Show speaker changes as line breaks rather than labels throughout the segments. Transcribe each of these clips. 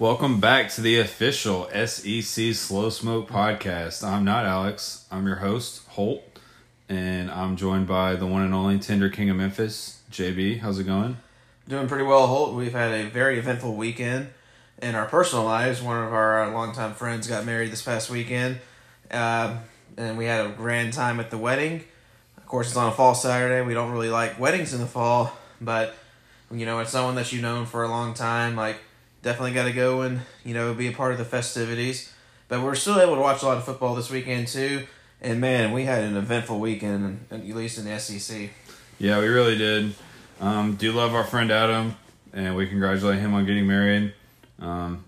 Welcome back to the official SEC Slow Smoke podcast. I'm not Alex. I'm your host, Holt, and I'm joined by the one and only Tender King of Memphis, JB. How's it going?
Doing pretty well, Holt. We've had a very eventful weekend in our personal lives. One of our uh, longtime friends got married this past weekend, uh, and we had a grand time at the wedding. Of course, it's on a fall Saturday. We don't really like weddings in the fall, but you know, it's someone that you've known for a long time. Like, definitely got to go and you know be a part of the festivities. But we're still able to watch a lot of football this weekend too. And man, we had an eventful weekend, at least in the SEC.
Yeah, we really did. Um, do love our friend Adam, and we congratulate him on getting married. Um,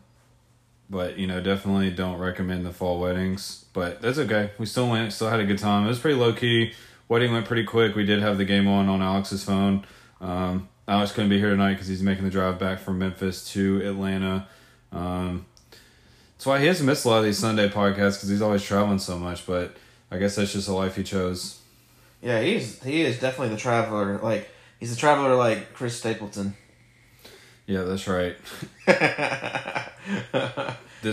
but you know, definitely don't recommend the fall weddings. But that's okay. We still went, still had a good time. It was pretty low key. Wedding went pretty quick. We did have the game on on Alex's phone. Um, Alex couldn't be here tonight because he's making the drive back from Memphis to Atlanta. Um, that's why he hasn't missed a lot of these Sunday podcasts because he's always traveling so much. But I guess that's just a life he chose.
Yeah, he's he is definitely the traveler. Like he's a traveler like Chris Stapleton.
Yeah, that's right. this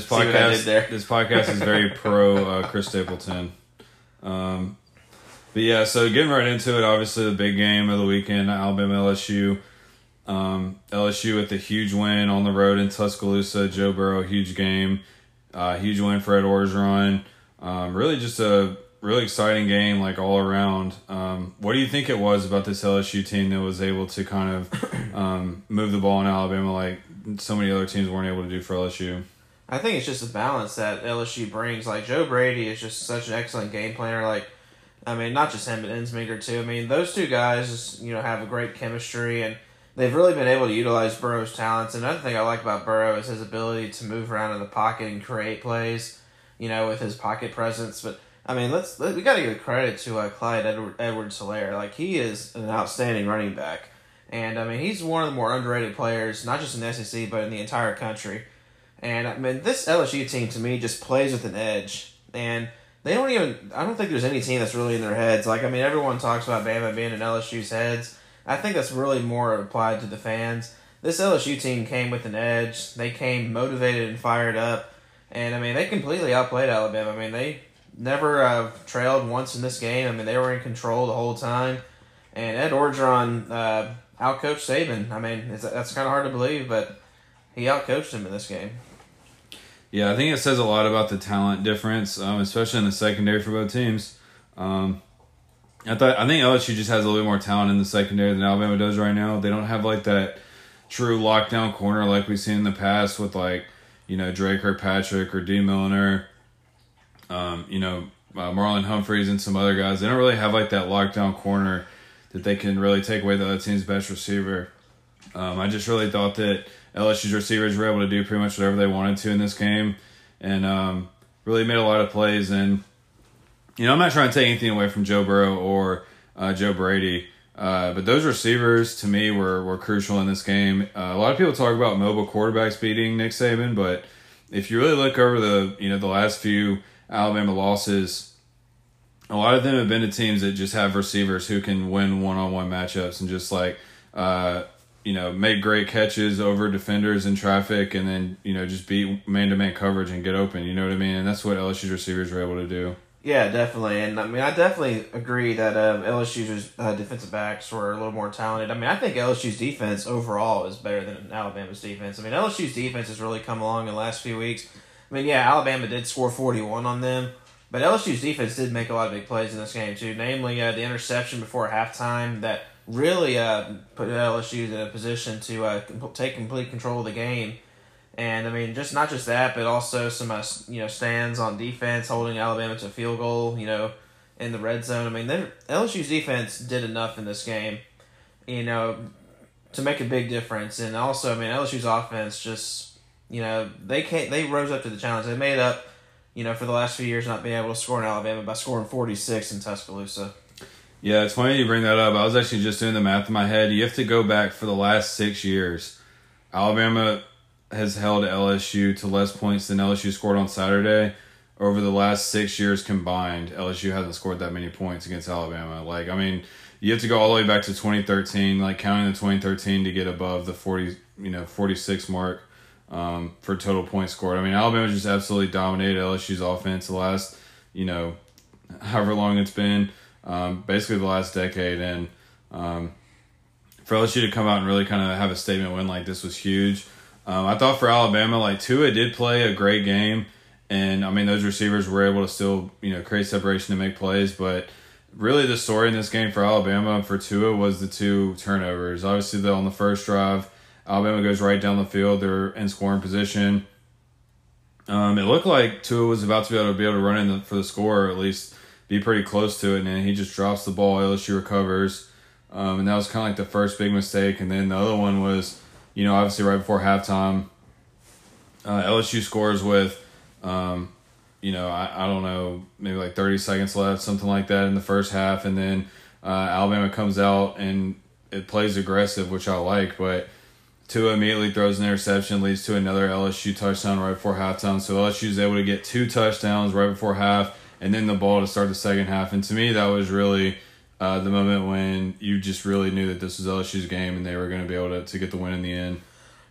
podcast, this podcast is very pro uh, Chris Stapleton. Um, but yeah, so getting right into it, obviously the big game of the weekend, Alabama LSU. Um, LSU with a huge win on the road in Tuscaloosa. Joe Burrow, huge game, uh, huge win for Ed Orgeron. Um, really, just a really exciting game, like all around. Um, what do you think it was about this LSU team that was able to kind of um, move the ball in Alabama like so many other teams weren't able to do for LSU?
I think it's just the balance that LSU brings. Like Joe Brady is just such an excellent game planner. Like, I mean, not just him, but Ensminger too. I mean, those two guys, you know, have a great chemistry and they've really been able to utilize Burrow's talents. Another thing I like about Burrow is his ability to move around in the pocket and create plays, you know, with his pocket presence. But I mean, let's let, we got to give credit to uh, Clyde Edward Edwards Helaire. Like he is an outstanding running back, and I mean he's one of the more underrated players, not just in the SEC but in the entire country. And I mean this LSU team to me just plays with an edge, and they don't even. I don't think there's any team that's really in their heads. Like I mean, everyone talks about Bama being in LSU's heads. I think that's really more applied to the fans. This LSU team came with an edge. They came motivated and fired up, and I mean they completely outplayed Alabama. I mean they never uh, trailed once in this game. I mean, they were in control the whole time. And Ed Orgeron uh, outcoached Saban. I mean, that's kind of hard to believe, but he outcoached him in this game.
Yeah, I think it says a lot about the talent difference, um, especially in the secondary for both teams. Um, I thought I think LSU just has a little bit more talent in the secondary than Alabama does right now. They don't have like that true lockdown corner like we've seen in the past with like you know Dre Kirkpatrick or Dee Milliner um, you know, uh, Marlon Humphreys and some other guys. They don't really have like that lockdown corner that they can really take away the other team's best receiver. Um, I just really thought that LSU's receivers were able to do pretty much whatever they wanted to in this game, and um, really made a lot of plays. And you know, I'm not trying to take anything away from Joe Burrow or uh, Joe Brady. Uh, but those receivers to me were, were crucial in this game. Uh, a lot of people talk about mobile quarterbacks beating Nick Saban, but if you really look over the you know the last few Alabama losses, a lot of them have been to teams that just have receivers who can win one on one matchups and just like, uh, you know, make great catches over defenders in traffic and then, you know, just beat man to man coverage and get open. You know what I mean? And that's what LSU's receivers were able to do.
Yeah, definitely, and I mean, I definitely agree that um, LSU's uh, defensive backs were a little more talented. I mean, I think LSU's defense overall is better than Alabama's defense. I mean, LSU's defense has really come along in the last few weeks. I mean, yeah, Alabama did score forty one on them, but LSU's defense did make a lot of big plays in this game too. Namely, uh, the interception before halftime that really uh, put LSU in a position to uh, take complete control of the game. And I mean, just not just that, but also some uh, you know stands on defense, holding Alabama to a field goal. You know, in the red zone. I mean, LSU's defense did enough in this game, you know, to make a big difference. And also, I mean, LSU's offense just you know they can't they rose up to the challenge. They made up, you know, for the last few years not being able to score in Alabama by scoring forty six in Tuscaloosa.
Yeah, it's funny you bring that up. I was actually just doing the math in my head. You have to go back for the last six years. Alabama has held LSU to less points than LSU scored on Saturday. Over the last six years combined, LSU hasn't scored that many points against Alabama. Like, I mean, you have to go all the way back to 2013, like counting the 2013 to get above the 40, you know, 46 mark um, for total points scored. I mean, Alabama just absolutely dominated LSU's offense the last, you know, however long it's been, um, basically the last decade. And um, for LSU to come out and really kind of have a statement win like this was huge. Um, I thought for Alabama, like Tua did play a great game, and I mean those receivers were able to still you know create separation to make plays. But really, the story in this game for Alabama for Tua was the two turnovers. Obviously, though on the first drive, Alabama goes right down the field. They're in scoring position. Um, it looked like Tua was about to be able to be able to run in the, for the score, or at least be pretty close to it, and then he just drops the ball. LSU recovers, um, and that was kind of like the first big mistake. And then the other one was you know, obviously right before halftime, uh, LSU scores with, um, you know, I, I don't know, maybe like 30 seconds left, something like that in the first half. And then uh, Alabama comes out and it plays aggressive, which I like, but Tua immediately throws an interception, leads to another LSU touchdown right before halftime. So LSU is able to get two touchdowns right before half and then the ball to start the second half. And to me, that was really uh, the moment when you just really knew that this was LSU's game and they were going to be able to, to get the win in the end.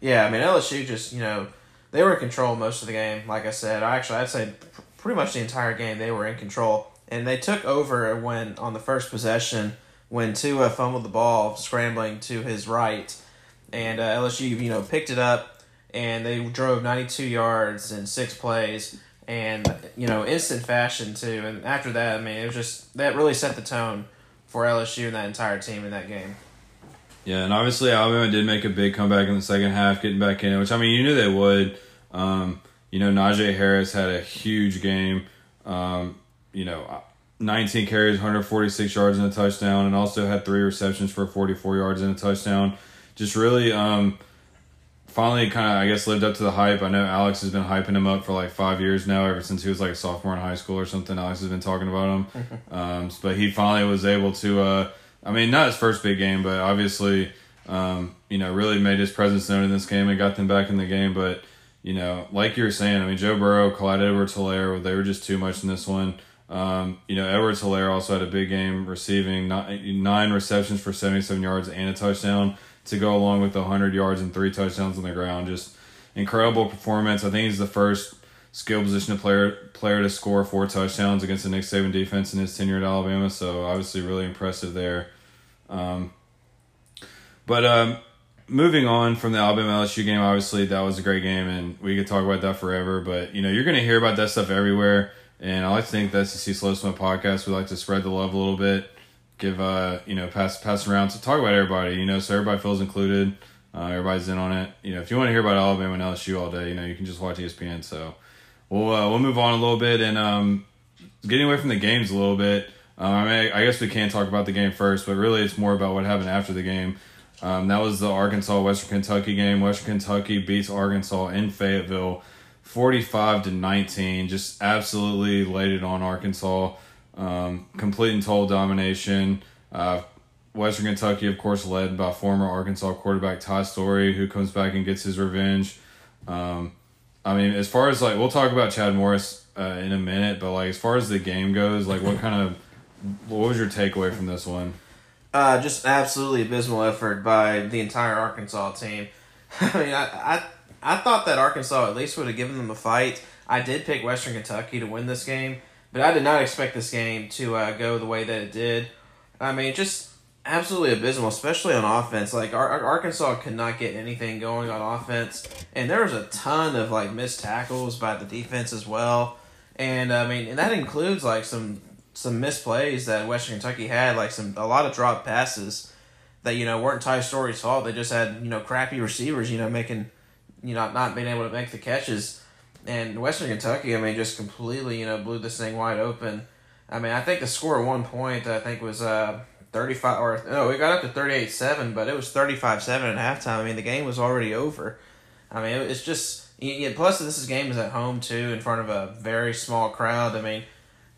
Yeah, I mean LSU just you know they were in control most of the game. Like I said, I actually I'd say pretty much the entire game they were in control, and they took over when on the first possession when Tua fumbled the ball scrambling to his right, and uh, LSU you know picked it up and they drove 92 yards in six plays and you know instant fashion too. And after that, I mean it was just that really set the tone for LSU and that entire team in that game.
Yeah, and obviously Alabama did make a big comeback in the second half, getting back in, which I mean you knew they would. Um, you know, Najee Harris had a huge game. Um, you know, 19 carries, 146 yards and a touchdown, and also had three receptions for 44 yards and a touchdown. Just really, um, finally, kind of, I guess, lived up to the hype. I know Alex has been hyping him up for like five years now, ever since he was like a sophomore in high school or something. Alex has been talking about him, um, but he finally was able to. Uh, I mean, not his first big game, but obviously, um, you know, really made his presence known in this game and got them back in the game. But you know, like you were saying, I mean, Joe Burrow, Clyde Edwards-Helaire, they were just too much in this one. Um, you know, Edwards-Helaire also had a big game receiving nine, nine receptions for 77 yards and a touchdown to go along with the 100 yards and three touchdowns on the ground. Just incredible performance. I think he's the first skill position player player to score four touchdowns against the Nick Saban defense in his tenure at Alabama. So obviously, really impressive there. Um, but um, moving on from the Alabama LSU game, obviously that was a great game, and we could talk about that forever. But you know, you're going to hear about that stuff everywhere. And I like to think that SEC Slow Smoke podcast, we like to spread the love a little bit give uh you know pass pass around to talk about everybody you know so everybody feels included uh, everybody's in on it. You know if you want to hear about Alabama and LSU all day you know you can just watch ESPN so. We'll uh, we'll move on a little bit and um getting away from the games a little bit um, I mean I guess we can talk about the game first but really it's more about what happened after the game. Um, that was the Arkansas Western Kentucky game. Western Kentucky beats Arkansas in Fayetteville 45 to 19 just absolutely laid it on Arkansas um, complete and total domination. Uh, Western Kentucky, of course, led by former Arkansas quarterback Ty Storey, who comes back and gets his revenge. Um, I mean, as far as like, we'll talk about Chad Morris uh, in a minute, but like, as far as the game goes, like, what kind of, what was your takeaway from this one?
Uh, just absolutely abysmal effort by the entire Arkansas team. I mean, I, I, I thought that Arkansas at least would have given them a fight. I did pick Western Kentucky to win this game But I did not expect this game to uh, go the way that it did. I mean, just absolutely abysmal, especially on offense. Like Ar- Ar- Arkansas could not get anything going on offense, and there was a ton of like missed tackles by the defense as well. And I mean, and that includes like some some misplays that Western Kentucky had, like some a lot of drop passes that you know weren't Ty Storey's fault. They just had you know crappy receivers, you know, making you know not being able to make the catches. And Western Kentucky, I mean, just completely you know blew this thing wide open. I mean, I think the score at one point I think was uh 35 or no, it got up to 38-7, but it was 35-7 at halftime. I mean, the game was already over. I mean, it's just yeah, plus this is game is at home too in front of a very small crowd. I mean,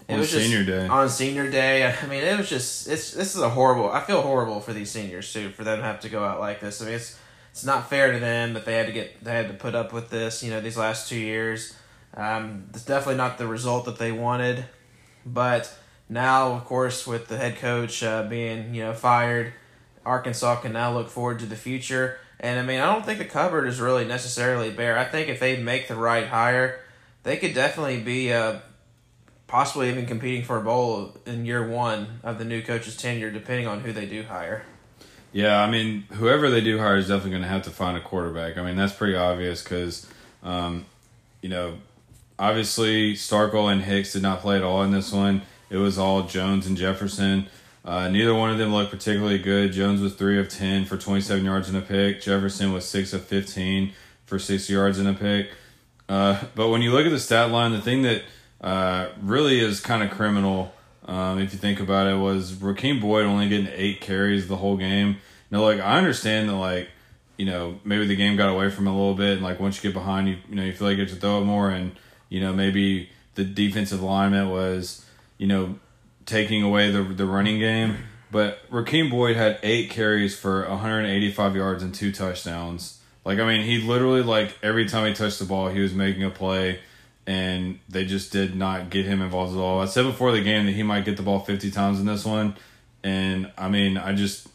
it
On
was just
senior day.
on senior day. I mean, it was just it's this is a horrible. I feel horrible for these seniors too for them to have to go out like this. I mean, it's it's not fair to them that they had to get they had to put up with this. You know, these last two years. Um, it's definitely not the result that they wanted, but now, of course, with the head coach uh, being you know fired, Arkansas can now look forward to the future. And I mean, I don't think the cupboard is really necessarily bare. I think if they make the right hire, they could definitely be uh, possibly even competing for a bowl in year one of the new coach's tenure, depending on who they do hire.
Yeah, I mean, whoever they do hire is definitely going to have to find a quarterback. I mean, that's pretty obvious because, um, you know, obviously Starkel and Hicks did not play at all in this one. It was all Jones and Jefferson. Uh, neither one of them looked particularly good. Jones was three of ten for twenty seven yards and a pick. Jefferson was six of fifteen for sixty yards and a pick. Uh, but when you look at the stat line, the thing that uh, really is kind of criminal, um, if you think about it, was Raheem Boyd only getting eight carries the whole game. Now, like I understand that, like you know, maybe the game got away from a little bit, and like once you get behind, you you know, you feel like you have to throw it more, and you know, maybe the defensive alignment was, you know, taking away the the running game. But Raheem Boyd had eight carries for 185 yards and two touchdowns. Like I mean, he literally like every time he touched the ball, he was making a play, and they just did not get him involved at all. I said before the game that he might get the ball 50 times in this one, and I mean, I just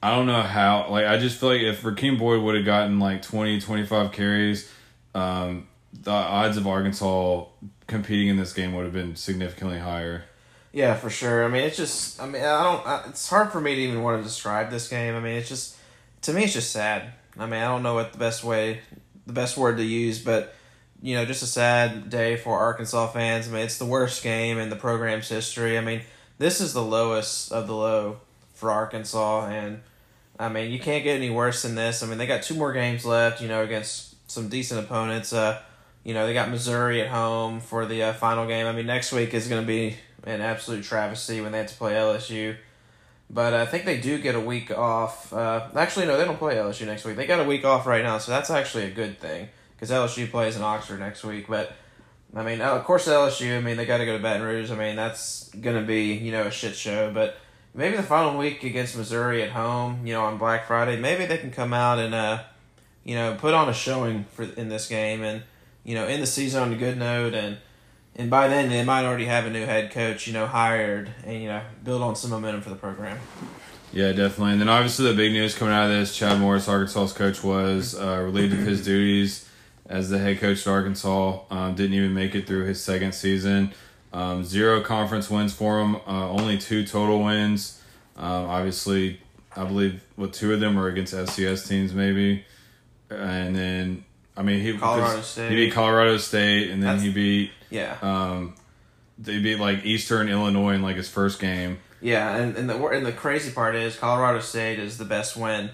I don't know how. Like I just feel like if Raheem Boyd would have gotten like 20, 25 carries, um, the odds of Arkansas competing in this game would have been significantly higher.
Yeah, for sure. I mean, it's just. I mean, I don't. I, it's hard for me to even want to describe this game. I mean, it's just. To me, it's just sad. I mean, I don't know what the best way, the best word to use, but you know, just a sad day for Arkansas fans. I mean, it's the worst game in the program's history. I mean, this is the lowest of the low for Arkansas, and I mean, you can't get any worse than this. I mean, they got two more games left. You know, against some decent opponents. Uh, you know, they got Missouri at home for the uh, final game. I mean, next week is going to be an absolute travesty when they have to play LSU. But I think they do get a week off. Uh, actually, no, they don't play LSU next week. They got a week off right now, so that's actually a good thing because LSU plays in Oxford next week. But I mean, of course, LSU. I mean, they got to go to Baton Rouge. I mean, that's gonna be you know a shit show. But maybe the final week against Missouri at home, you know, on Black Friday, maybe they can come out and uh, you know, put on a showing for in this game and you know, end the season on a good note and. And by then, they might already have a new head coach, you know, hired, and you know, build on some momentum for the program.
Yeah, definitely. And then obviously the big news coming out of this, Chad Morris, Arkansas's coach, was uh, relieved of his duties as the head coach at Arkansas. Um, didn't even make it through his second season. Um, zero conference wins for him. Uh, only two total wins. Um, obviously, I believe what two of them were against FCS teams, maybe. And then, I mean, he
Colorado State.
He beat Colorado State, and then
That's-
he beat
Yeah,
um, they beat like Eastern Illinois in like his first game.
yeah, and and the and the crazy part is Colorado State is the best win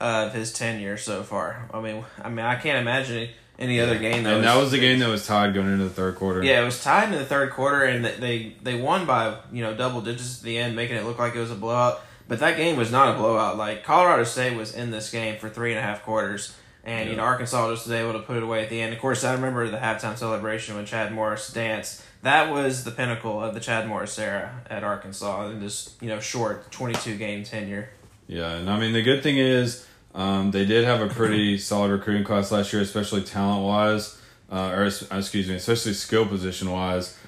of his tenure so far. I mean, I mean, I can't imagine any other game.
That and that was the game that was tied going into the third quarter.
Yeah, it was tied in the third quarter, and they- they won by you know double digits at the end, making it look like it was a blowout. But that game was not a blowout. Like Colorado State was in this game for three and a half quarters, and you know Arkansas just was able to put it away at the end. Of course, I remember the halftime celebration when Chad Morris danced. That was the pinnacle of the Chad Morris era at Arkansas in this you know short twenty two game tenure.
Yeah, and I mean the good thing is um, they did have a pretty solid recruiting class last year, especially talent wise, uh, or excuse me, especially skill position wise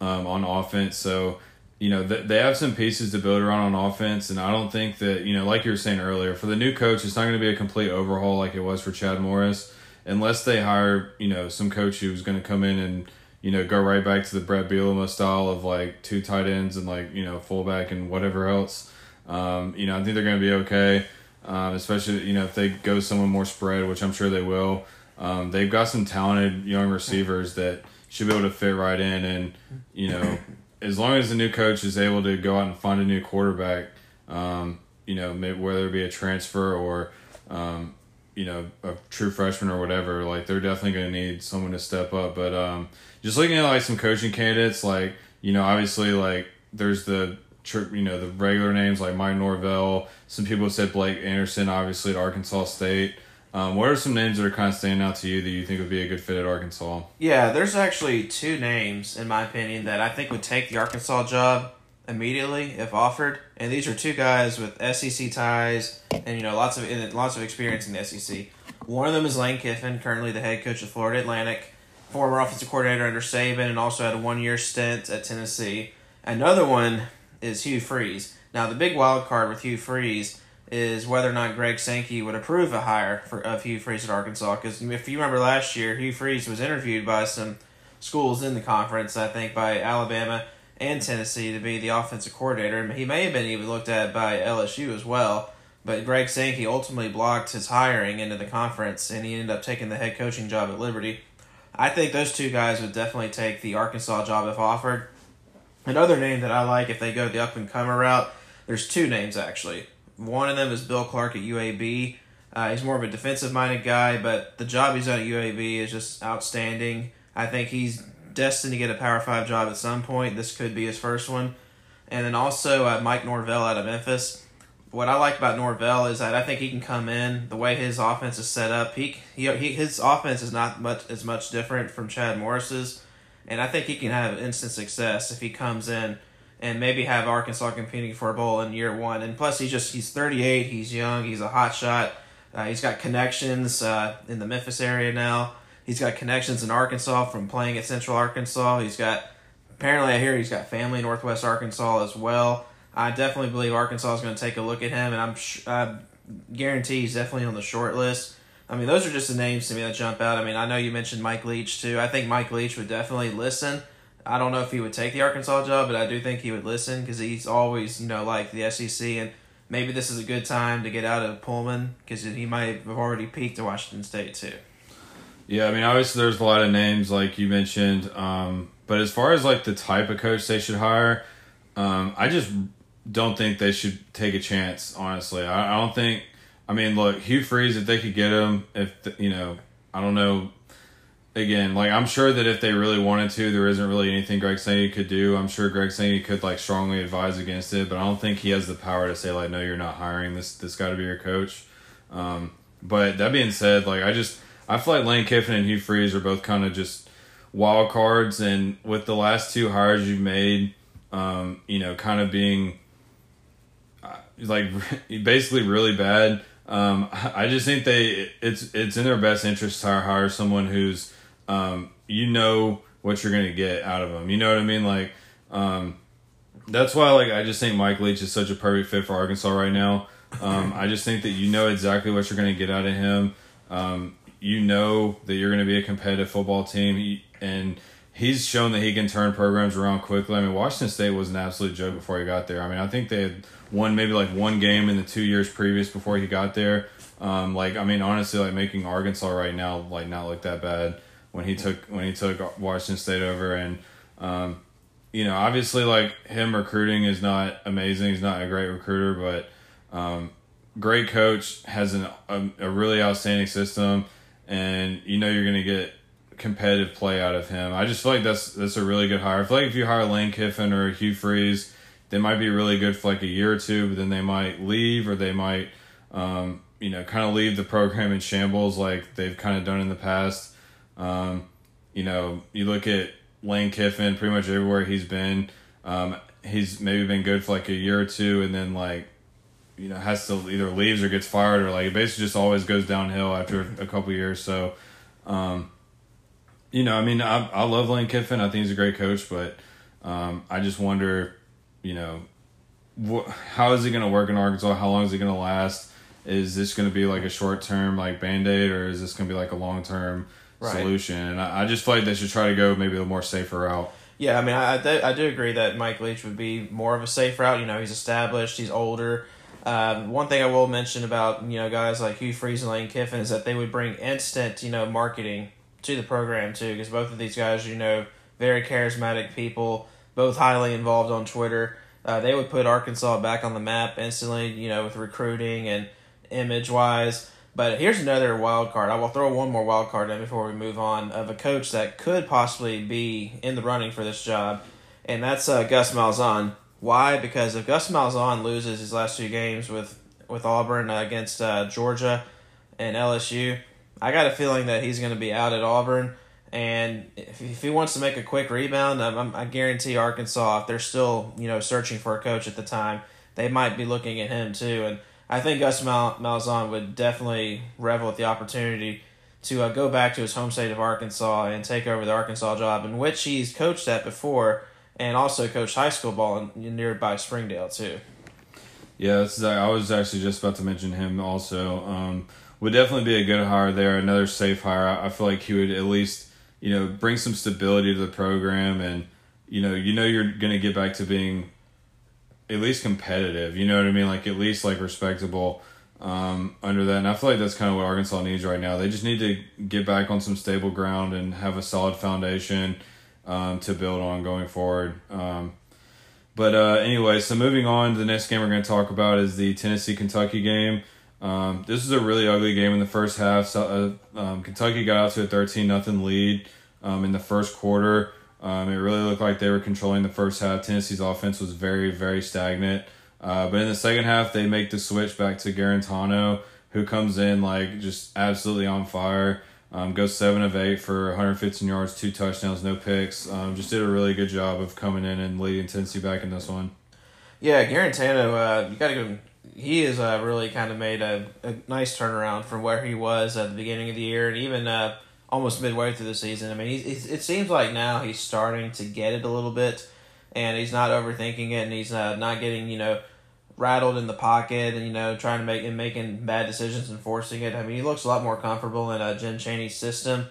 um, on offense. So you know th- they have some pieces to build around on offense, and I don't think that you know like you were saying earlier for the new coach, it's not going to be a complete overhaul like it was for Chad Morris, unless they hire you know some coach who's going to come in and you know, go right back to the Bret Bielema style of like two tight ends and like you know fullback and whatever else. Um, you know, I think they're going to be okay, um, especially you know if they go someone more spread, which I'm sure they will. Um, they've got some talented young receivers that should be able to fit right in, and you know, as long as the new coach is able to go out and find a new quarterback, um, you know, maybe whether it be a transfer or um, you know a true freshman or whatever, like they're definitely going to need someone to step up. But um, just looking at like some coaching candidates, like you know, obviously like there's the you know the regular names like Mike Norvell. Some people have said Blake Anderson, obviously at Arkansas State. Um, what are some names that are kind of standing out to you that you think would be a good fit at Arkansas?
Yeah, there's actually two names, in my opinion, that I think would take the Arkansas job immediately if offered. And these are two guys with SEC ties and you know lots of lots of experience in the SEC. One of them is Lane Kiffin, currently the head coach of Florida Atlantic, former offensive coordinator under Saban, and also had a one year stint at Tennessee. Another one is Hugh Freeze. Now the big wild card with Hugh Freeze is whether or not Greg Sankey would approve a hire for of Hugh Freeze at Arkansas. Because if you remember last year, Hugh Freeze was interviewed by some schools in the conference. I think by Alabama and Tennessee to be the offensive coordinator. And he may have been even looked at by LSU as well. But Greg Sankey ultimately blocked his hiring into the conference, and he ended up taking the head coaching job at Liberty. I think those two guys would definitely take the Arkansas job if offered. Another name that I like if they go the up and comer route, there's two names actually. One of them is Bill Clark at UAB. Uh, he's more of a defensive minded guy, but the job he's done at UAB is just outstanding. I think he's destined to get a Power Five job at some point. This could be his first one. And then also uh, Mike Norvell out of Memphis. What I like about Norvell is that I think he can come in the way his offense is set up. He, he, he his offense is not much as much different from Chad Morris's, and I think he can have instant success if he comes in and maybe have Arkansas competing for a bowl in year one. And plus, he's just he's 38, he's young, he's a hot shot. Uh, he's got connections uh, in the Memphis area now. He's got connections in Arkansas from playing at Central Arkansas. He's got apparently I hear he's got family in Northwest Arkansas as well. I definitely believe Arkansas is going to take a look at him, and I'm I guarantee he's definitely on the short list. I mean, those are just the names to me that jump out. I mean, I know you mentioned Mike Leach too. I think Mike Leach would definitely listen. I don't know if he would take the Arkansas job, but I do think he would listen because he's always, you know, like the SEC, and maybe this is a good time to get out of Pullman because he might have already peaked at Washington State too.
Yeah, I mean, obviously there's a lot of names like you mentioned, um, but as far as like the type of coach they should hire, um, I just don't think they should take a chance. Honestly, I, I don't think. I mean, look, Hugh Freeze, if they could get him, if you know, I don't know. Again, like I'm sure that if they really wanted to, there isn't really anything Greg Sankey could do. I'm sure Greg Sankey could like strongly advise against it, but I don't think he has the power to say like, no, you're not hiring this this guy to be your coach. Um, but that being said, like I just I feel like Lane Kiffin and Hugh Freeze are both kind of just wild cards, and with the last two hires you've made, um, you know, kind of being uh, like basically really bad. Um, I just think they it's it's in their best interest to hire someone who's um, you know what you're gonna get out of them. You know what I mean? Like um, that's why like I just think Mike Leach is such a perfect fit for Arkansas right now. Um, I just think that you know exactly what you're gonna get out of him. Um, you know that you're to be a competitive football team, and he's shown that he can turn programs around quickly. I mean, Washington State was an absolute joke before he got there. I mean, I think they had won maybe like one game in the two years previous before he got there. Um, like, I mean, honestly, like making Arkansas right now like not look that bad when he took when he took Washington State over, and um, you know, obviously, like him recruiting is not amazing. He's not a great recruiter, but um, great coach has an, a, a really outstanding system and you know you're to get competitive play out of him. I just feel like that's that's a really good hire. I feel like if you hire Lane Kiffin or Hugh Freeze, they might be really good for like a year or two, but then they might leave or they might, um, you know, kind of leave the program in shambles like they've kind of done in the past. Um, you know, you look at Lane Kiffin, pretty much everywhere he's been, um, he's maybe been good for like a year or two, and then like you know has to either leaves or gets fired or like it basically just always goes downhill after a couple years. So, um, you know, I mean, I I love Lane Kiffin. I think he's a great coach, but um, I just wonder, you know, wh- how is it going to work in Arkansas? How long is it going to last? Is this going to be like a short term like band aid, or is this going to be like a long term
Right.
solution. And I, I just feel like they should try to go maybe a more safer route.
Yeah, I mean, I, I, do, I do agree that Mike Leach would be more of a safe route. You know, he's established, he's older. Um, one thing I will mention about you know guys like Hugh Freeze and Lane Kiffin is that they would bring instant you know marketing to the program too, because both of these guys you know very charismatic people, both highly involved on Twitter. Uh, they would put Arkansas back on the map instantly, you know, with recruiting and image wise. But here's another wild card. I will throw one more wild card in before we move on of a coach that could possibly be in the running for this job, and that's uh, Gus Malzahn. Why? Because if Gus Malzahn loses his last two games with with Auburn uh, against uh, Georgia and LSU, I got a feeling that he's going to be out at Auburn. And if, if he wants to make a quick rebound, I, I guarantee Arkansas, if they're still you know searching for a coach at the time, they might be looking at him too. And I think Gus Mal- Malzahn would definitely revel at the opportunity to uh, go back to his home state of Arkansas and take over the Arkansas job, in which he's coached at before, and also coached high school ball in nearby Springdale too.
Yeah, I was actually just about to mention him also. Um, would definitely be a good hire there, another safe hire. I feel like he would at least you know bring some stability to the program, and you know you know you're gonna get back to being at least competitive. You know what I mean? Like at least like respectable um, under that. And I feel like that's kind of what Arkansas needs right now. They just need to get back on some stable ground and have a solid foundation um, to build on going forward. Um, but uh, anyway, so moving on, the next game we're going to talk about is the Tennessee Kentucky game. Um, this is a really ugly game in the first half. So, uh, um, Kentucky got out to a thirteen nothing lead um, in the first quarter. Um, it really looked like they were controlling the first half. Tennessee's offense was very, very stagnant. Uh, but in the second half, they make the switch back to Guarantano, who comes in like just absolutely on fire. Um, goes seven of eight for 115 yards, two touchdowns, no picks. Um, just did a really good job of coming in and leading Tennessee back in this one.
Yeah, Guarantano, uh, you got to go. He has uh, really kind of made a, a nice turnaround from where he was at the beginning of the year, and even uh, almost midway through the season. I mean, he's, it seems like now he's starting to get it a little bit, and he's not overthinking it, and he's uh, not getting you know rattled in the pocket, and you know trying to make and making bad decisions and forcing it. I mean, he looks a lot more comfortable in uh, Jim Chaney's system,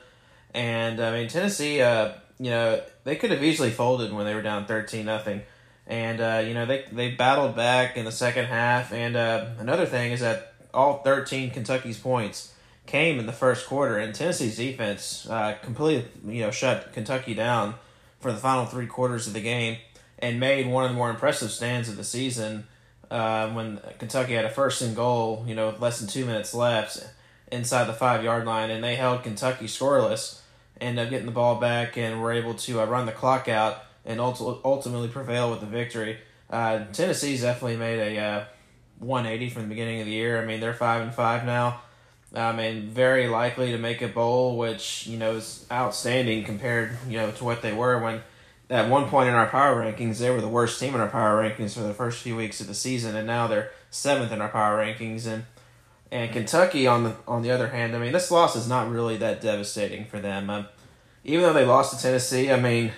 and I mean Tennessee, uh, you know they could have easily folded when they were down thirteen nothing. And uh, you know they they battled back in the second half, and uh, another thing is that all thirteen Kentucky's points came in the first quarter, and Tennessee's defense uh, completely you know shut Kentucky down for the final three quarters of the game, and made one of the more impressive stands of the season uh, when Kentucky had a first and goal, you know, with less than two minutes left inside the five yard line, and they held Kentucky scoreless, ended up getting the ball back, and were able to uh, run the clock out and ultimately prevail with the victory. Uh, Tennessee's definitely made a uh, 180 from the beginning of the year. I mean, they're five and five now. I mean, very likely to make a bowl, which you know is outstanding compared you know to what they were when at one point in our power rankings they were the worst team in our power rankings for the first few weeks of the season, and now they're seventh in our power rankings. And and Kentucky on the on the other hand, I mean, this loss is not really that devastating for them. Um, even though they lost to Tennessee, I mean,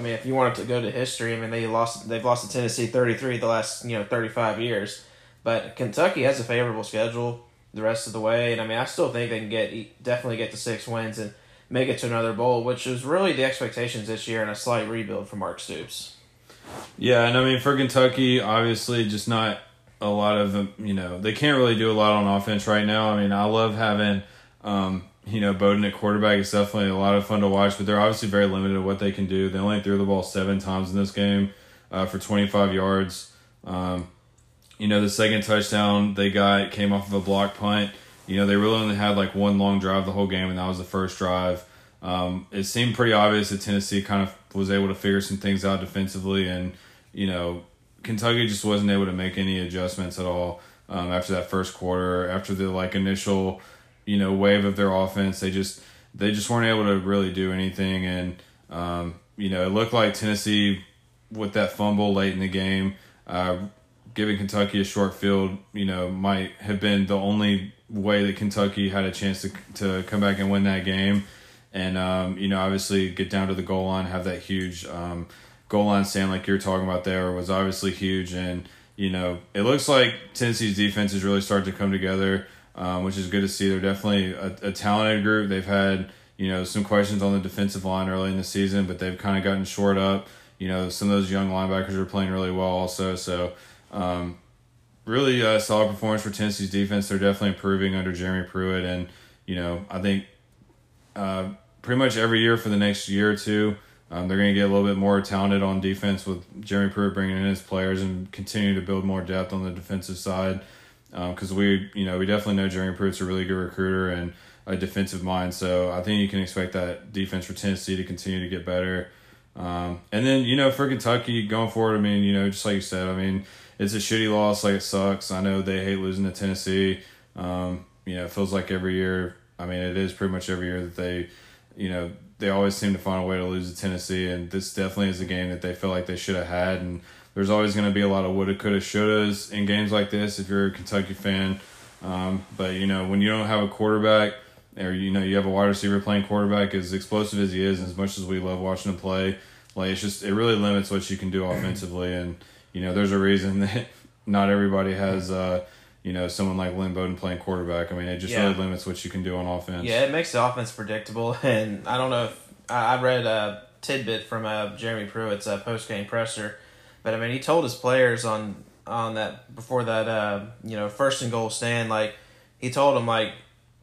I mean, if you wanted to go to history, I mean, they lost they've lost to Tennessee thirty three the last you know thirty five years, but Kentucky has a favorable schedule the rest of the way. And I mean, I still think they can get definitely get to six wins and make it to another bowl, which was really the expectations this year and a slight rebuild for Mark Stoops.
Yeah, and I mean for Kentucky, obviously, just not a lot of you know they can't really do a lot on offense right now. I mean, I love having um, you know Bowden at quarterback. is definitely a lot of fun to watch, but they're obviously very limited at what they can do. They only threw the ball seven times in this game uh, for twenty five yards. Um, you know, the second touchdown they got came off of a block punt. You know, they really only had like one long drive the whole game, and that was the first drive. Um, it seemed pretty obvious that Tennessee kind of was able to figure some things out defensively, and you know, Kentucky just wasn't able to make any adjustments at all um, after that first quarter. After the like initial, you know, wave of their offense, they just they just weren't able to really do anything, and um, you know, it looked like Tennessee with that fumble late in the game. Uh, giving Kentucky a short field, you know, might have been the only way that Kentucky had a chance to to come back and win that game, and um, you know, obviously get down to the goal line, have that huge um, goal line stand like you're talking about there was obviously huge, and you know, it looks like Tennessee's defense is really starting to come together, um, which is good to see. They're definitely a, a talented group. They've had you know, some questions on the defensive line early in the season, but they've kind of gotten short up. You know, some of those young linebackers are playing really well also. So, um, really uh, solid performance for Tennessee's defense. They're definitely improving under Jeremy Pruitt, and you know, I think uh, pretty much every year for the next year or two. Um, they're going to get a little bit more talented on defense with Jeremy Pruitt bringing in his players and continue to build more depth on the defensive side. Because um, we, you know, we definitely know Jeremy Pruitt's a really good recruiter and a defensive mind. So I think you can expect that defense for Tennessee to continue to get better. Um, and then you know for Kentucky going forward, I mean, you know, just like you said, I mean, it's a shitty loss. Like it sucks. I know they hate losing to Tennessee. Um, you know, it feels like every year. I mean, it is pretty much every year that they, you know, they always seem to find a way to lose to Tennessee, and this definitely is a game that they feel like they should have had. And there's always going to be a lot of woulda, coulda, shouldas in games like this if you're a Kentucky fan. Um, but you know, when you don't have a quarterback, or you know, you have a wide receiver playing quarterback, as explosive as he is, and as much as we love watching him play, like it's just it really limits what you can do offensively. And you know, there's a reason that not everybody has. Uh, you know, someone like Lynn Bowden playing quarterback. I mean, it just yeah. really limits what you can do on offense.
Yeah, it makes the offense predictable. And I don't know if I, read a tidbit from uh, Jeremy Pruitt's uh, post game presser, but I mean, he told his players on on that before that uh, you know first and goal stand, like he told them like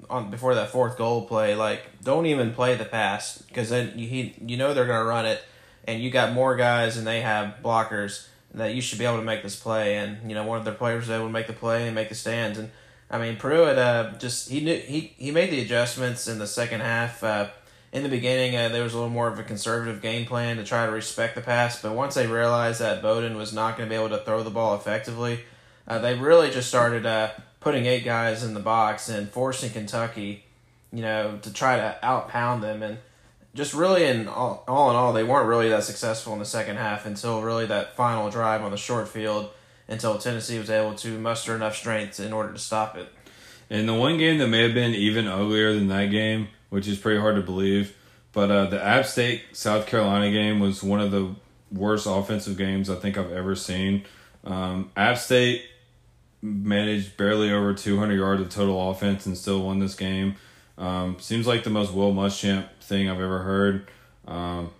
on before that fourth goal play, like don't even play the pass because then you, he you know they're gonna run it, and you got more guys and they have blockers that you should be able to make this play. And you know, one of their players was able to make the play and make the stands. And I mean, Pruitt uh, just he knew he he made the adjustments in the second half. Uh, in the beginning, uh, there was a little more of a conservative game plan to try to respect the pass. But once they realized that Bowden was not going to be able to throw the ball effectively, uh, they really just started uh, putting eight guys in the box and forcing Kentucky, you know, to try to outpound them. And just really in all, all in all, they weren't really that successful in the second half until really that final drive on the short field until Tennessee was able to muster enough strength in order to stop it.
And the one game that may have been even uglier than that game, which is pretty hard to believe, but uh, the App State South Carolina game was one of the worst offensive games I think I've ever seen. Um, App State managed barely over 200 yards of total offense and still won this game. Um, seems like the most Will Muschamp thing I've ever heard. Um,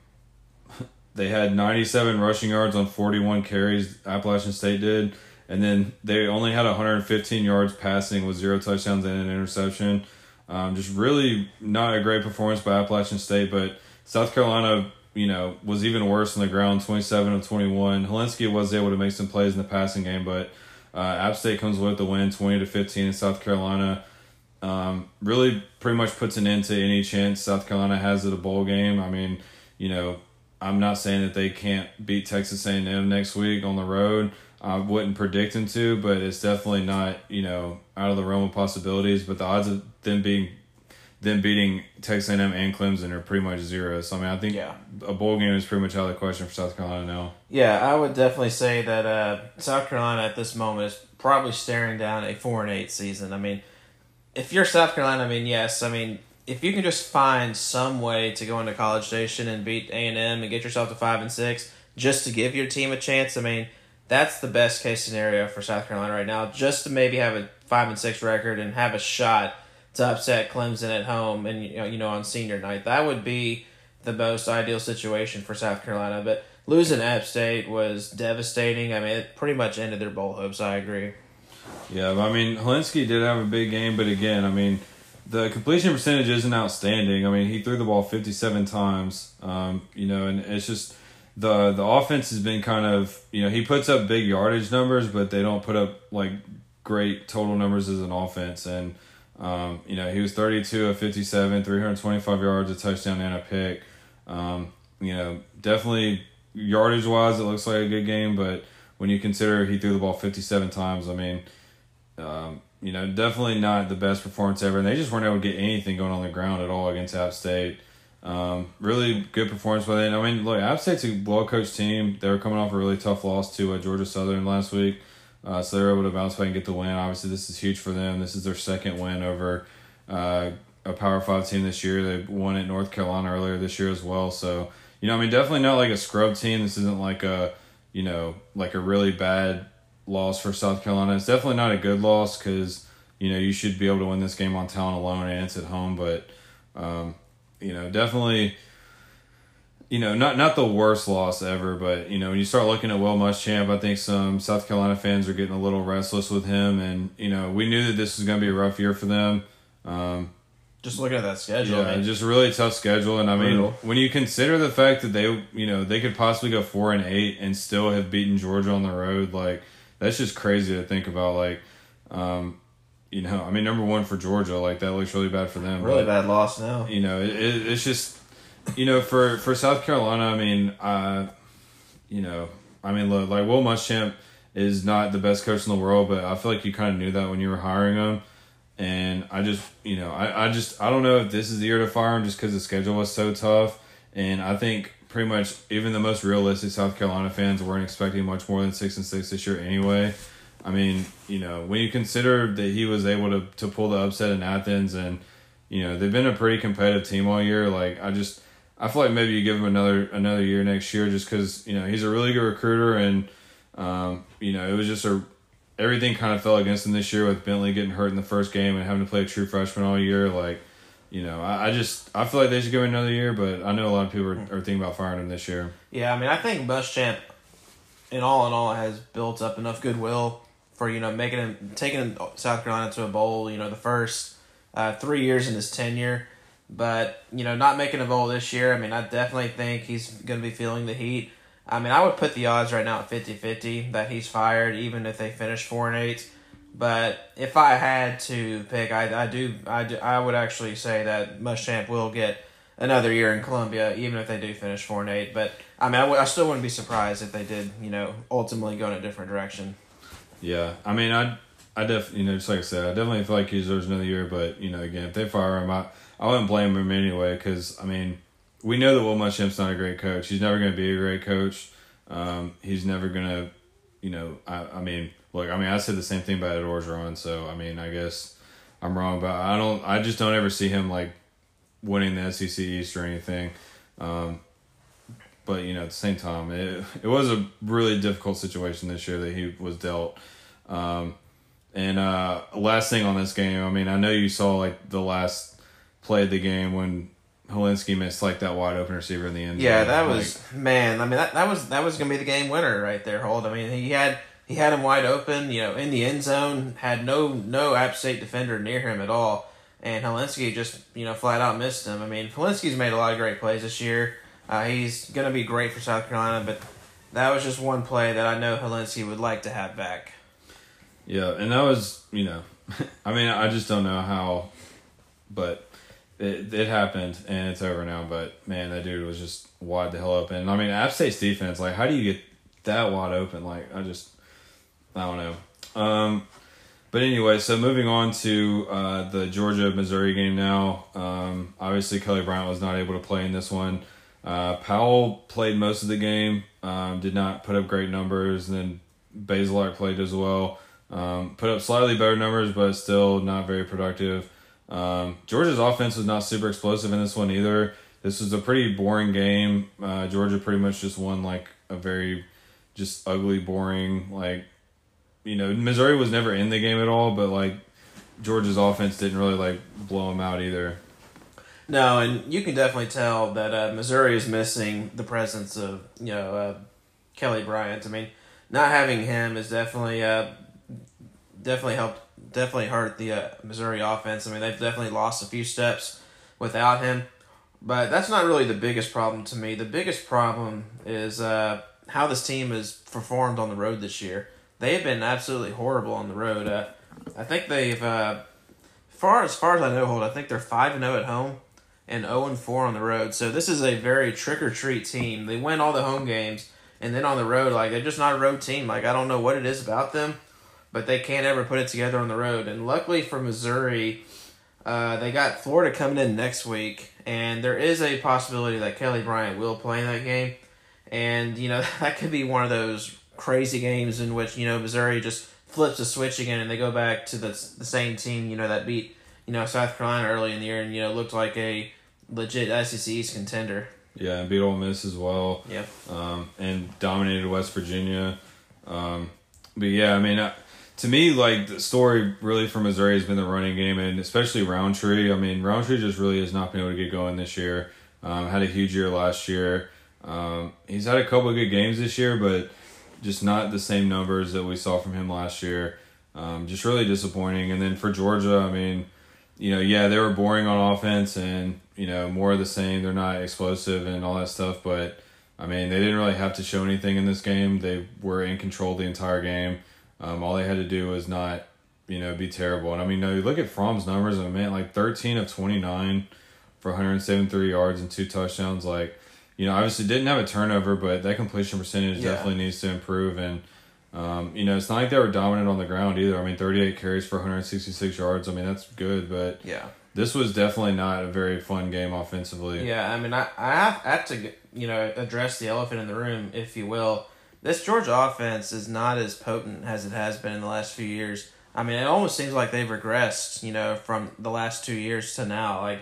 they had 97 rushing yards on 41 carries. Appalachian State did, and then they only had 115 yards passing with zero touchdowns and an interception. Um, just really not a great performance by Appalachian State, but South Carolina, you know, was even worse on the ground, 27 of 21. Hilinski was able to make some plays in the passing game, but uh, App State comes with the win, 20 to 15 in South Carolina um, really pretty much puts an end to any chance South Carolina has at a bowl game. I mean, you know, I'm not saying that they can't beat Texas A&M next week on the road. I wouldn't predict them to, but it's definitely not you know out of the realm of possibilities. But the odds of them being them beating Texas A&M and Clemson are pretty much zero. So I mean, I think yeah. a bowl game is pretty much out of the question for South Carolina now.
Yeah, I would definitely say that uh, South Carolina at this moment is probably staring down a four and eight season. I mean, if you're South Carolina, I mean, yes, I mean, if you can just find some way to go into College Station and beat A and M and get yourself to five and six, just to give your team a chance, I mean, that's the best case scenario for South Carolina right now. Just to maybe have a five and six record and have a shot to upset Clemson at home and you know, you know on senior night. That would be the most ideal situation for South Carolina. But losing App State was devastating. I mean, it pretty much ended their bowl hopes. I agree.
Yeah, I mean, Hilinski did have a big game, but again, I mean, the completion percentage isn't outstanding. I mean, he threw the ball 57 times, um, you know, and it's just the the offense has been kind of, you know, he puts up big yardage numbers, but they don't put up like great total numbers as an offense. And, um, you know, he was 32 of 57, 325 yards, a touchdown, and a pick. Um, you know, definitely yardage wise, it looks like a good game, but when you consider he threw the ball 57 times, I mean, um, you know, definitely not the best performance ever. And they just weren't able to get anything going on the ground at all against App State. Um, really good performance by them. I mean, look, App State's a well coached team. They were coming off a really tough loss to uh, Georgia Southern last week. Uh, so they were able to bounce back and get the win. Obviously, this is huge for them. This is their second win over uh, a Power Five team this year. They won at North Carolina earlier this year as well. So, you know, I mean, definitely not like a scrub team. This isn't like a, you know, like a really bad loss for South Carolina. It's definitely not a good loss because you know you should be able to win this game on talent alone and it's at home. But um, you know, definitely you know, not not the worst loss ever, but you know, when you start looking at Will Muschamp, I think some South Carolina fans are getting a little restless with him, and you know, we knew that this was going to be a rough year for them. Um,
just looking at that schedule,
yeah,
man.
just really tough schedule, and I mean,
Brutal.
when you consider the fact that they, you know, they could possibly go four and eight and still have beaten Georgia on the road, like that's just crazy to think about. Like, um, you know, I mean, number one for Georgia, like that looks really bad for them.
really
but-
bad loss now.
you know, it, it, it's just, you know, for for South Carolina, I mean, uh, you know, I mean, look, like Will Muschamp is not the best coach in the world, but I feel like you kind of knew that when you were hiring him. And I just, you know, I, I just, I don't know if this is the year to fire him just because the schedule was so tough. And I think pretty much even the most realistic South Carolina fans weren't expecting much more than six and six this year anyway. I mean, you know, when you consider that he was able to, to pull the upset in Athens and, you know, they've been a pretty competitive team all year. Like, I just, I feel like maybe you give him another another year next year just because, you know, he's a really good recruiter and, um, you know, it was just a, everything kind of fell against him this year with Bentley getting hurt in the first game and having to play a true freshman all year. Like, you know, I, I just, I feel like they should give him another year, but I know a lot of people are, are thinking about firing him this year.
Yeah, I mean, I think Muschamp, in all in all, has built up enough goodwill for you know making him taking South Carolina to a bowl. You know, the first uh, three years in his tenure, but you know, not making a bowl this year. I mean, I definitely think he's going to be feeling the heat. I mean, I would put the odds right now at 50-50 that he's fired, even if they finish four and eight. But if I had to pick, I, I do I do I would actually say that Muschamp will get another year in Columbia, even if they do finish four and eight. But I mean, I, w- I still wouldn't be surprised if they did, you know, ultimately go in a different direction.
Yeah, I mean, I, I definitely, you know, just like I said, I definitely feel like he deserves another year. But you know, again, if they fire him, I, I wouldn't blame him anyway. Because I mean, we know that Will Muschamp's not a great coach. He's never going to be a great coach. Um, he's never going to, you know, I, I mean, look, I mean, I said the same thing about Ed Orgeron. So I mean, I guess I'm wrong, but I don't, I just don't ever see him like winning the SEC East or anything. Um, but you know, at the same time, it it was a really difficult situation this year that he was dealt. Um, and uh, last thing on this game, I mean, I know you saw like the last play of the game when Hilinski missed like that wide open receiver in the end. Zone.
Yeah, that
Like,
was man. I mean, that, that was that was gonna be the game winner right there. Hold. I mean, he had he had him wide open. You know, in the end zone, had no no App State defender near him at all, and Hilinski just you know flat out missed him. I mean, Hilinski's made a lot of great plays this year. Uh, he's gonna be great for South Carolina, but that was just one play that I know Hilinski would like to have back.
Yeah, and that was you know, I mean, I just don't know how, but it it happened and it's over now. But man, that dude was just wide the hell open. I mean, App State's defense, like, how do you get that wide open? Like, I just, I don't know. Um, but anyway, so moving on to uh, the Georgia Missouri game now. Um, obviously, Kelly Bryant was not able to play in this one. Uh, Powell played most of the game, um, did not put up great numbers, and then Bazelak played as well. Um, put up slightly better numbers, but still not very productive. Um, Georgia's offense was not super explosive in this one either. This was a pretty boring game. Uh, Georgia pretty much just won like a very just ugly, boring like you know Missouri was never in the game at all, but like Georgia's offense didn't really like blow them out either.
No, and you can definitely tell that uh, Missouri is missing the presence of you know uh, Kelly Bryant. I mean, not having him is definitely uh, definitely helped definitely hurt the uh, Missouri offense. I mean, they've definitely lost a few steps without him, but that's not really the biggest problem to me. The biggest problem is uh, how this team has performed on the road this year. They have been absolutely horrible on the road. Uh, I think they've far as far as I know, hold. I think they're five and zero at home and 0 and 4 on the road. So this is a very trick or treat team. They win all the home games and then on the road like they're just not a road team. Like I don't know what it is about them, but they can't ever put it together on the road. And luckily for Missouri, uh, they got Florida coming in next week and there is a possibility that Kelly Bryant will play in that game. And you know, that could be one of those crazy games in which, you know, Missouri just flips a switch again and they go back to the the same team, you know, that beat, you know, South Carolina early in the year and you know looked like a legit SEC East contender.
Yeah, and beat Ole Miss as well.
Yep.
um, and dominated West Virginia. Um, but yeah, I mean, I, to me, like the story really for Missouri has been the running game, and especially Rountree. I mean, Rountree just really has not been able to get going this year. Um, had a huge year last year. Um, he's had a couple of good games this year, but just not the same numbers that we saw from him last year. Um, just really disappointing. And then for Georgia, I mean, you know, yeah, they were boring on offense and you know more of the same. They're not explosive and all that stuff, but I mean, they didn't really have to show anything in this game. They were in control the entire game. Um, all they had to do was not, you know, be terrible. And I mean, no, you look at Fromm's numbers, and man, like 13 of 29 for 173 yards and two touchdowns. Like, you know, obviously didn't have a turnover, but that completion percentage
Yeah.
definitely needs to improve. And, um, you know, it's not like they were dominant on the ground either. I mean, 38 carries for 166 yards. I mean, that's good, but
Yeah.
this was definitely not a very fun game offensively.
Yeah, I mean, I, I have, to, you know, address the elephant in the room, if you will. This Georgia offense is not as potent as it has been in the last few years. I mean, it almost seems like they've regressed, you know, from the last two years to now. Like,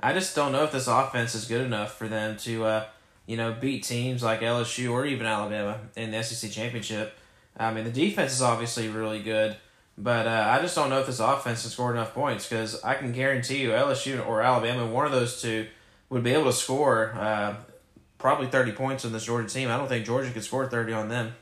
I just don't know if this offense is good enough for them to, uh, you know, beat teams like LSU or even Alabama in the SEC championship. I mean, the defense is obviously really good, but uh, I just don't know if this offense can score enough points because I can guarantee you LSU or Alabama, one of those two, would be able to score uh, probably 30 points on this Georgia team. I don't think Georgia could score 30 on them.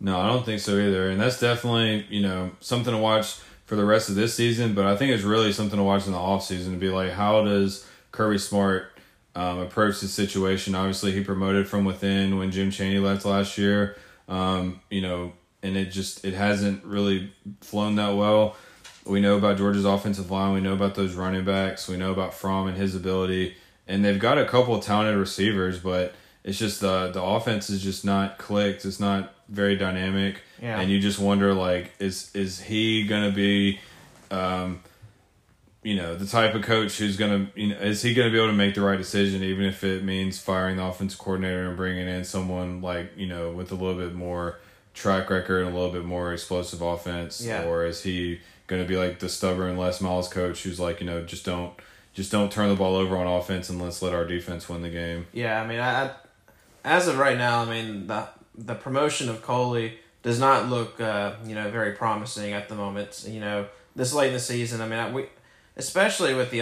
No, I don't think so either. And that's definitely, you know, something to watch for the rest of this season. But I think it's really something to watch in the offseason to be like, how does Kirby Smart um, approach the situation? Obviously, he promoted from within when Jim Chaney left last year. Um, you know, and it just it hasn't really flown that well. We know about Georgia's offensive line. We know about those running backs. We know about Fromm and his ability. And they've got a couple of talented receivers, but it's just the the offense is just not clicked. It's not very dynamic,
Yeah.
and you just wonder like, is is he gonna be, um, you know, the type of coach who's gonna, you know, is he gonna be able to make the right decision, even if it means firing the offensive coordinator and bringing in someone like you know with a little bit more track record and a little bit more explosive offense,
Yeah.
or is he gonna be like the stubborn Les Miles coach who's like, you know, just don't. Just don't turn the ball over on offense and let's let our defense win the game.
Yeah, I mean, I, I as of right now, I mean the the promotion of Coley does not look uh, you know very promising at the moment. You know, this late in the season, I mean, I, we especially with the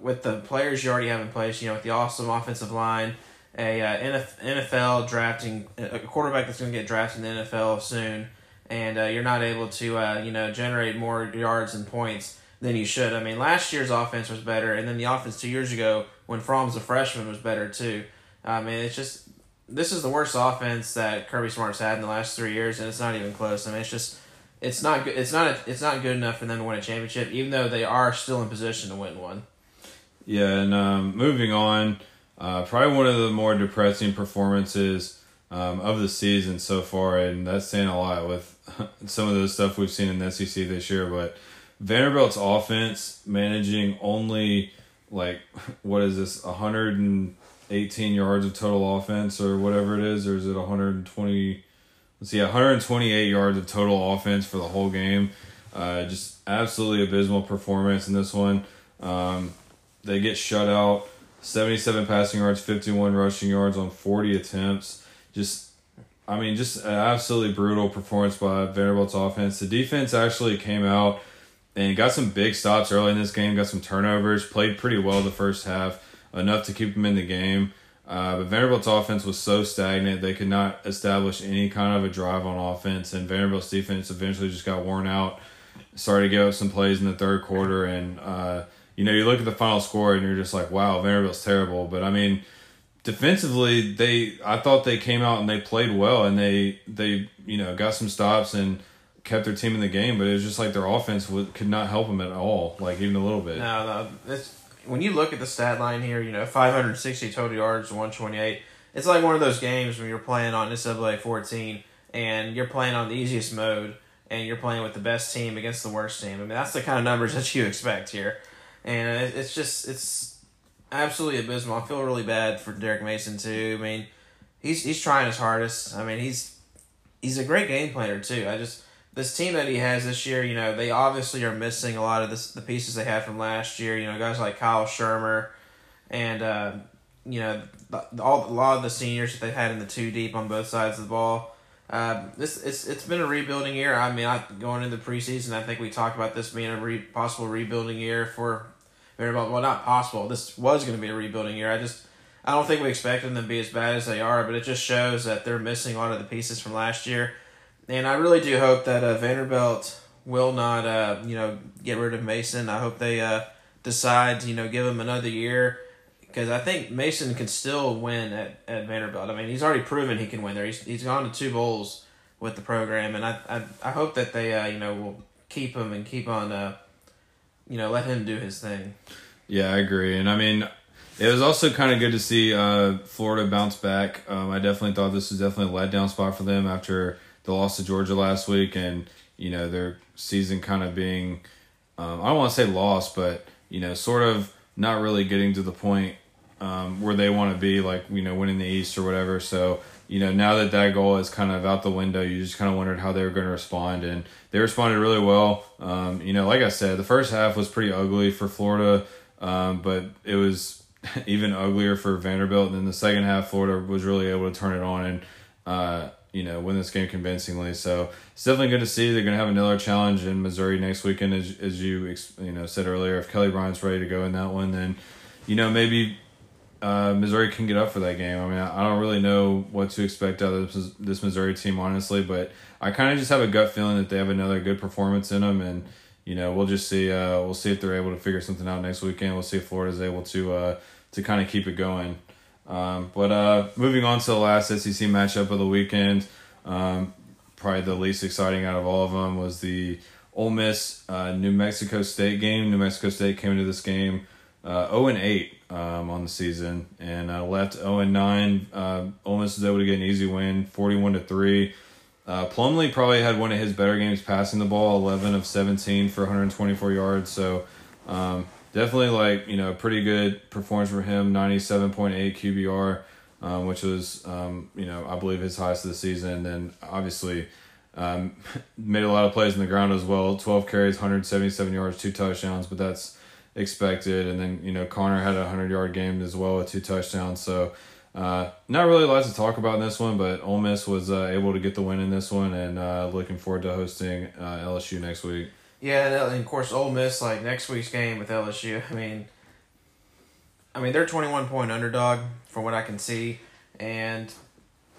with the players you already have in place. You know, with the awesome offensive line, a uh, NF, NFL drafting a quarterback that's going to get drafted in the NFL soon, and uh, you're not able to uh, you know generate more yards and points than you should. I mean, last year's offense was better, and then the offense two years ago when Fromm's a freshman was better too. I mean, it's just this is the worst offense that Kirby Smart's had in the last three years, and it's not even close. I mean, it's just it's not good. It's not a, it's not good enough for them to win a championship, even though they are still in position to win one.
Yeah, and um, moving on, uh, probably one of the more depressing performances um, of the season so far, and that's saying a lot with some of the stuff we've seen in the SEC this year. But Vanderbilt's offense managing only like what is this 118 yards of total offense or whatever it is, or is it 120? Let's see, 128 yards of total offense for the whole game. Uh, just absolutely abysmal performance in this one. Um, they get shut out. 77 passing yards, 51 rushing yards on 40 attempts. Just, I mean, just absolutely brutal performance by Vanderbilt's offense. The defense actually came out and got some big stops early in this game, got some turnovers, played pretty well the first half, enough to keep them in the game. Uh, but Vanderbilt's offense was so stagnant, they could not establish any kind of a drive on offense, and Vanderbilt's defense eventually just got worn out. Started to give up some plays in the third quarter, and uh, you know, you look at the final score and you're just like, wow, Vanderbilt's terrible. But I mean, defensively, they I thought they came out and they played well, and they they you know got some stops and kept their team in the game. But it was just like their offense would, could not help them at all, like even a little bit.
No, no. When you look at the stat line here, you know, 560 total yards, 128. It's like one of those games when you're playing on NCAA 14 and you're playing on the easiest mode and you're playing with the best team against the worst team. I mean, that's the kind of numbers that you expect here. And it's just, it's absolutely abysmal. I feel really bad for Derek Mason, too. I mean, he's, he's trying his hardest. I mean, he's, he's a great game planner, too. I just, this team that he has this year, you know, they obviously are missing a lot of this, the pieces they had from last year. You know, guys like Kyle Shurmur, and uh, you know, the, all a lot of the seniors that they've had in the two deep on both sides of the ball. Uh, this it's it's been a rebuilding year. I mean, I, going into the preseason, I think we talked about this being a re, possible rebuilding year for Vanderbilt. Well, not possible. This was going to be a rebuilding year. I just I don't think we expected them to be as bad as they are, but it just shows that they're missing a lot of the pieces from last year. And I really do hope that uh, Vanderbilt will not, uh, you know, get rid of Mason. I hope they uh, decide to, you know, give him another year because I think Mason can still win at, at Vanderbilt. I mean, he's already proven he can win there. He's, he's gone to two bowls with the program, and I I, I hope that they, uh, you know, will keep him and keep on, uh, you know, let him do his thing.
Yeah, I agree. And I mean, it was also kind of good to see uh, Florida bounce back. Um, I definitely thought this was definitely a letdown spot for them after the loss to Georgia last week, and you know their season kind of being um, I don't want to say lost, but you know sort of not really getting to the point um, where they want to be, like you know winning the East or whatever. So you know now that that goal is kind of out the window, you just kind of wondered how they were going to respond, and they responded really well. Um, you know, like I said, the first half was pretty ugly for Florida, um, but it was even uglier for Vanderbilt. And then the second half, Florida was really able to turn it on and, uh, you know, win this game convincingly. So it's definitely good to see. They're going to have another challenge in Missouri next weekend, as, as you you know said earlier. If Kelly Bryant's ready to go in that one, then you know maybe uh, Missouri can get up for that game. I mean, I, don't really know what to expect out of this, this Missouri team, honestly, but I kind of just have a gut feeling that they have another good performance in them, and you know, we'll just see. Uh, we'll see if they're able to figure something out next weekend. We'll see if Florida's able to uh, to kind of keep it going. Um, but uh, moving on to the last SEC matchup of the weekend, um, probably the least exciting out of all of them was the Ole Miss uh, New Mexico State game. New Mexico State came into this game uh, 0 and 8 um, on the season and uh, left 0 and 9. Uh, Ole Miss was able to get an easy win, 41 to 3. Uh, Plumlee probably had one of his better games passing the ball, 11 of 17 for 124 yards. So um, definitely like you know pretty good performance for him 97.8 qbr um, which was um, you know i believe his highest of the season and then obviously um, made a lot of plays in the ground as well 12 carries 177 yards two touchdowns but that's expected and then you know connor had a 100 yard game as well with two touchdowns so uh, not really a lot to talk about in this one, but Ole Miss was uh, able to get the win in this one, and uh, looking forward to hosting uh, LSU next week.
Yeah, and of course, Ole Miss like next week's game with LSU. I mean, I mean they're twenty one point underdog from what I can see, and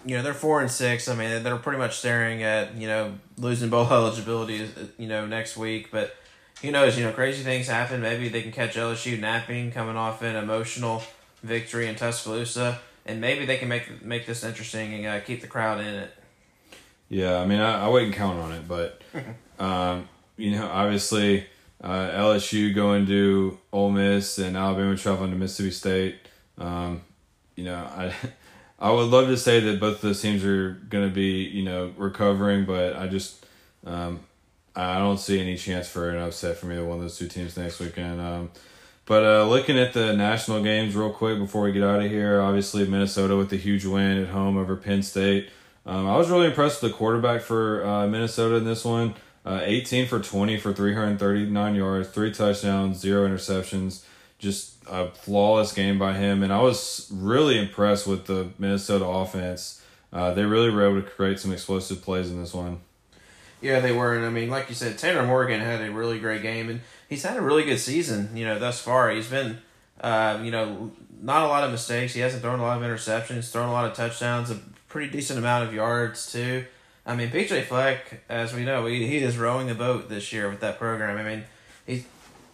you know they're four and six. I mean they're pretty much staring at you know losing bowl eligibility you know next week, but who knows? You know crazy things happen. Maybe they can catch LSU napping, coming off an emotional victory in Tuscaloosa, and maybe they can make make this interesting and uh, keep the crowd in it.
Yeah, I mean I, I wouldn't count on it, but. Um, you know, obviously uh, LSU going to Ole Miss and Alabama traveling to Mississippi State. Um, you know, I I would love to say that both those teams are going to be you know recovering, but I just um, I don't see any chance for an upset from either one of those two teams next weekend. Um, but uh, looking at the national games real quick before we get out of here, obviously Minnesota with a huge win at home over Penn State. Um, I was really impressed with the quarterback for uh, Minnesota in this one. Uh, 18 for 20 for 339 yards, three touchdowns, zero interceptions. Just a flawless game by him. And I was really impressed with the Minnesota offense. Uh, they really were able to create some explosive plays in this one.
Yeah, they were. And I mean, like you said, Tanner Morgan had a really great game. And he's had a really good season, you know, thus far. He's been, uh, you know, not a lot of mistakes. He hasn't thrown a lot of interceptions, thrown a lot of touchdowns, a pretty decent amount of yards, too. I mean, PJ Fleck, as we know, he, he is rowing the boat this year with that program. I mean, he,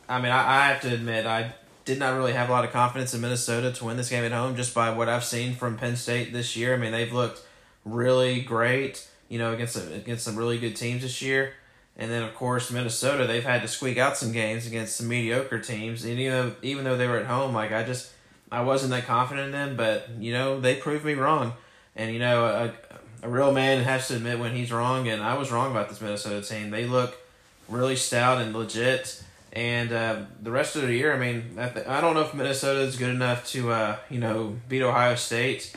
I mean, I, I have to admit, I did not really have a lot of confidence in Minnesota to win this game at home just by what I've seen from Penn State this year. I mean, they've looked really great, you know, against some, against some really good teams this year. And then, of course, Minnesota, they've had to squeak out some games against some mediocre teams. And even though, even though they were at home, like, I just, I wasn't that confident in them, but, you know, they proved me wrong. And, you know, a, a real man has to admit when he's wrong, and I was wrong about this Minnesota team. They look really stout and legit. And uh, the rest of the year, I mean, I don't know if Minnesota is good enough to, uh, you know, beat Ohio State,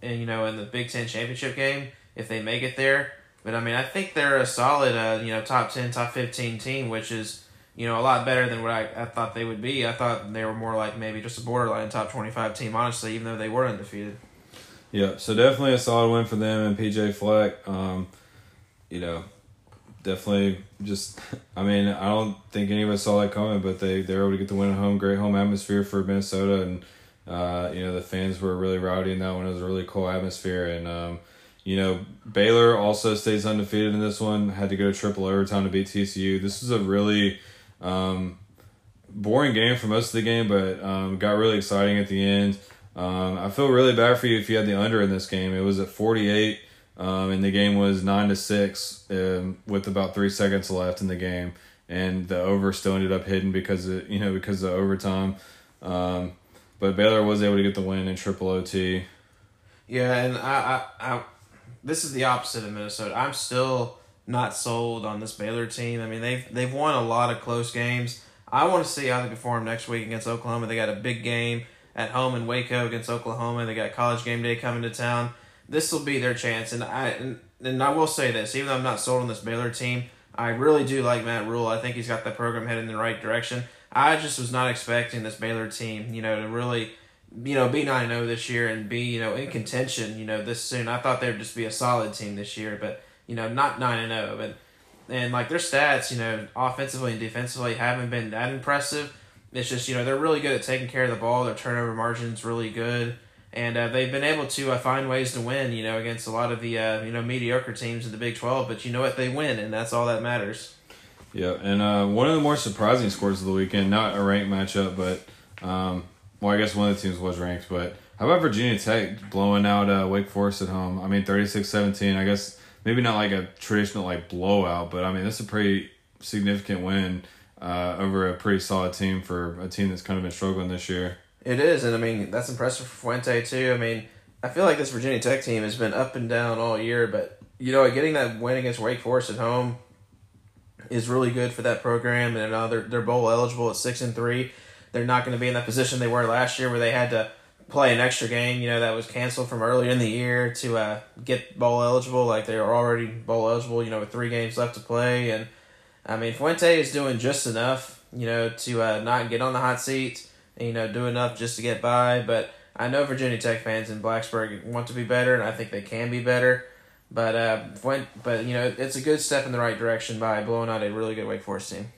and you know, in the Big Ten championship game if they make it there. But I mean, I think they're a solid, uh, you know, top ten, top fifteen team, which is you know a lot better than what I, I thought they would be. I thought they were more like maybe just a borderline top twenty five team, honestly, even though they were undefeated.
Yeah, so definitely a solid win for them and PJ Fleck. Um, you know, definitely just. I mean, I don't think any of us saw that coming, but they they were able to get the win at home. Great home atmosphere for Minnesota, and uh, you know the fans were really rowdy in that one. It was a really cool atmosphere, and um, you know Baylor also stays undefeated in this one. Had to go to triple overtime to beat TCU. This was a really um, boring game for most of the game, but um, got really exciting at the end. Um, I feel really bad for you if you had the under in this game. It was at forty eight. Um, and the game was nine to six um, with about three seconds left in the game, and the over still ended up hidden because of you know because of overtime. Um, but Baylor was able to get the win in triple OT.
Yeah, and I, I, I, this is the opposite of Minnesota. I'm still not sold on this Baylor team. I mean, they've they've won a lot of close games. I want to see how they perform next week against Oklahoma. They got a big game at home in Waco against Oklahoma. They got College Game Day coming to town. This will be their chance, and I and, and I will say this: even though I'm not sold on this Baylor team, I really do like Matt Rhule. I think he's got the program headed in the right direction. I just was not expecting this Baylor team, you know, to really, you know, be nine zero this year and be, you know, in contention, you know, this soon. I thought they'd just be a solid team this year, but you know, not nine and zero. But and like their stats, you know, offensively and defensively haven't been that impressive. It's just you know they're really good at taking care of the ball. Their turnover margin's really good, and uh, they've been able to uh, find ways to win. You know, against a lot of the uh, you know mediocre teams in the Big Twelve. But you know what? They win, and that's all that matters.
Yeah, and uh, one of the more surprising scores of the weekend, not a ranked matchup, but um, well, I guess one of the teams was ranked, but how about Virginia Tech blowing out uh, Wake Forest at home? I mean, 36-17. I guess maybe not like a traditional like blowout, but I mean, that's a pretty significant win uh, over a pretty solid team for a team that's kind of been struggling this year.
It is, and I mean that's impressive for Fuente too. I mean, I feel like this Virginia Tech team has been up and down all year, but you know, getting that win against Wake Forest at home is really good for that program, and uh, they're they're bowl eligible at six and three. They're not going to be in that position they were last year, where they had to play an extra game. You know that was canceled from earlier in the year to uh, get bowl eligible. Like they were already bowl eligible. You know, with three games left to play, and I mean Fuente is doing just enough. You know, to uh, not get on the hot seat you know, do enough just to get by. But I know Virginia Tech fans in Blacksburg want to be better, and I think they can be better. But uh, when, but you know, it's a good step in the right direction by blowing out a really good Wake Forest team.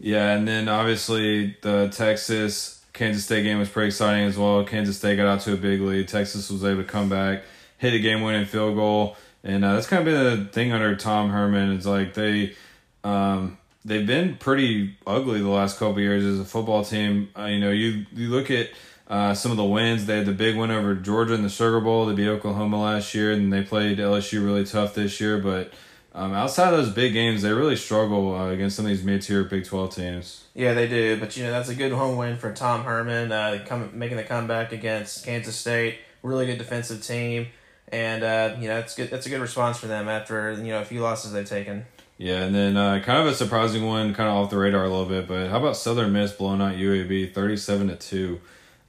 Yeah, and then obviously the Texas Kansas State game was pretty exciting as well. Kansas State got out to a big lead. Texas was able to come back, hit a game winning field goal, and uh, that's kind of been the thing under Tom Herman. It's like they, um, they've been pretty ugly the last couple years as a football team. Uh, you know, you you look at uh, some of the wins. They had the big win over Georgia in the Sugar Bowl. They beat Oklahoma last year, and they played LSU really tough this year. But um, outside of those big games, they really struggle uh, against some of these mid-tier Big Twelve teams.
Yeah, they do. But you know, that's a good home win for Tom Herman, uh, come, making the comeback against Kansas State. Really good defensive team, and uh, you know, that's good. That's a good response for them after you know a few losses they've taken.
Yeah, and then uh, kind of a surprising one, kind of off the radar a little bit, but how about Southern Miss blowing out UAB thirty-seven to two?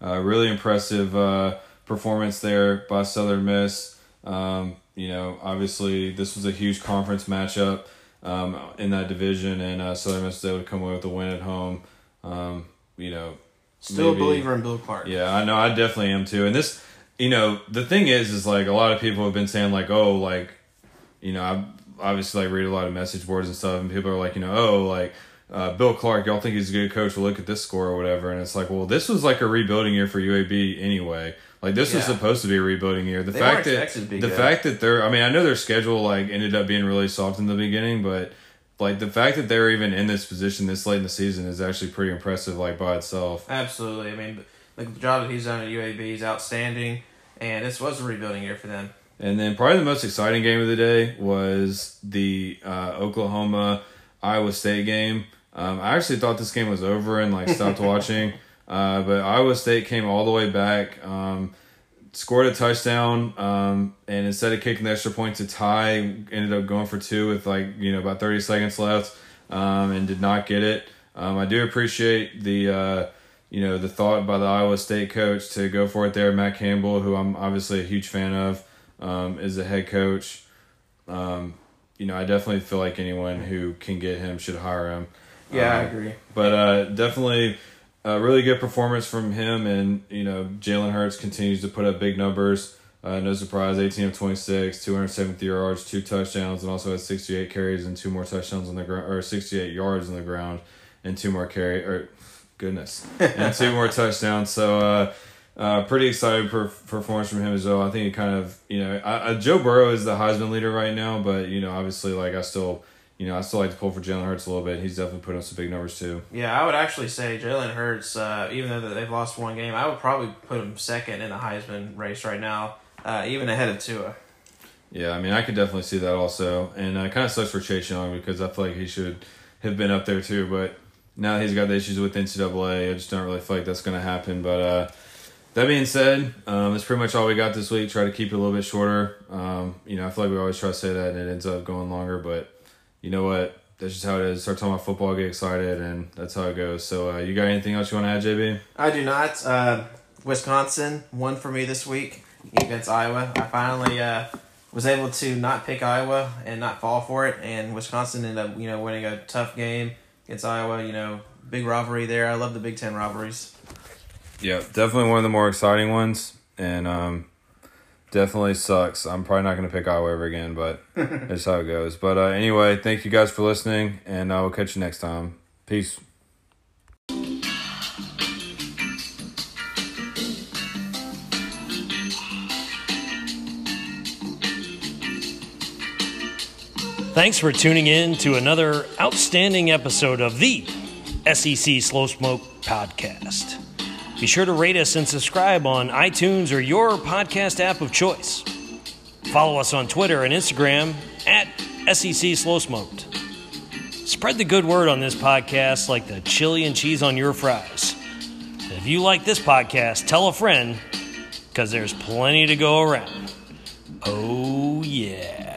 Uh, really impressive uh, performance there by Southern Miss. Um, you know, obviously this was a huge conference matchup um, in that division, and uh, Southern Miss was able to come away with a win at home. Um, you know,
still maybe, a believer in Bill Clark.
Yeah, I know. I definitely am too. And this, you know, the thing is, is like a lot of people have been saying like, oh, like, you know, I obviously like read a lot of message boards and stuff, and people are like, you know, oh, like uh, Bill Clark, y'all think he's a good coach? Well, look at this score or whatever, and it's like, well, this was like a rebuilding year for UAB anyway. Like this yeah. was supposed to be a rebuilding year. The
they
fact that
the
good. fact that they're, I mean, I know their schedule like ended up being really soft in the beginning, but like the fact that they're even in this position this late in the season is actually pretty impressive, like by itself.
Absolutely, I mean, the job that he's done at UAB is outstanding, and this was a rebuilding year for them.
And then probably the most exciting game of the day was the uh, Oklahoma Iowa State game. Um, I actually thought this game was over and like stopped watching, uh, but Iowa State came all the way back, um, scored a touchdown, um, and instead of kicking the extra point to tie, ended up going for two with like you know about thirty seconds left, um, and did not get it. Um, I do appreciate the. Uh, you know the thought by the Iowa State coach to go for it there, Matt Campbell, who I'm obviously a huge fan of um, is a head coach. Um, you know, I definitely feel like anyone who can get him should hire him.
Yeah, I agree.
But uh, definitely, a really good performance from him, and you know Jalen Hurts continues to put up big numbers. Uh, no surprise, 18 of 26, 270 yards, two touchdowns, and also has 68 carries and two more touchdowns on the ground, or 68 yards on the ground, and two more carry, or goodness, and two more touchdowns. So, uh, uh, pretty excited per- performance from him as well. I think it kind of, you know, I, I, Joe Burrow is the Heisman leader right now, but you know, obviously, like I still, you know, I still like to pull for Jalen Hurts a little bit. He's definitely putting up some big numbers too.
Yeah, I would actually say Jalen Hurts, uh, even though they've lost one game, I would probably put him second in the Heisman race right now uh, even ahead of Tua.
Yeah, I mean, I could definitely see that also, and uh, kind of sucks for Chase Young because I feel like he should have been up there too. But now he's got the issues with NCAA. I just don't really feel like that's going to happen. But uh, that being said, um, that's pretty much all we got this week. Try to keep it a little bit shorter. Um, you know, I feel like we always try to say that, and it ends up going longer. But you know what? That's just how it is. Start talking about football, get excited, and that's how it goes. So, uh, you got anything else you want to add, JB?
I do not. Uh, Wisconsin won for me this week against Iowa. I finally uh, was able to not pick Iowa and not fall for it, and Wisconsin ended up you know winning a tough game against Iowa. You know, big rivalry there. I love the Big Ten rivalries.
Yeah, definitely one of the more exciting ones, and um, definitely sucks. I'm probably not going to pick Iowa ever again, but that's how it goes. But uh, anyway, thank you guys for listening, and I will catch you next time. Peace.
Thanks for tuning in to another outstanding episode of the SEC Slow Smoke Podcast. Be sure to rate us and subscribe on iTunes or your podcast app of choice. Follow us on Twitter and Instagram at SEC Slow Smoked. Spread the good word on this podcast like the chili and cheese on your fries. If you like this podcast, tell a friend because there's plenty to go around. Oh, yeah.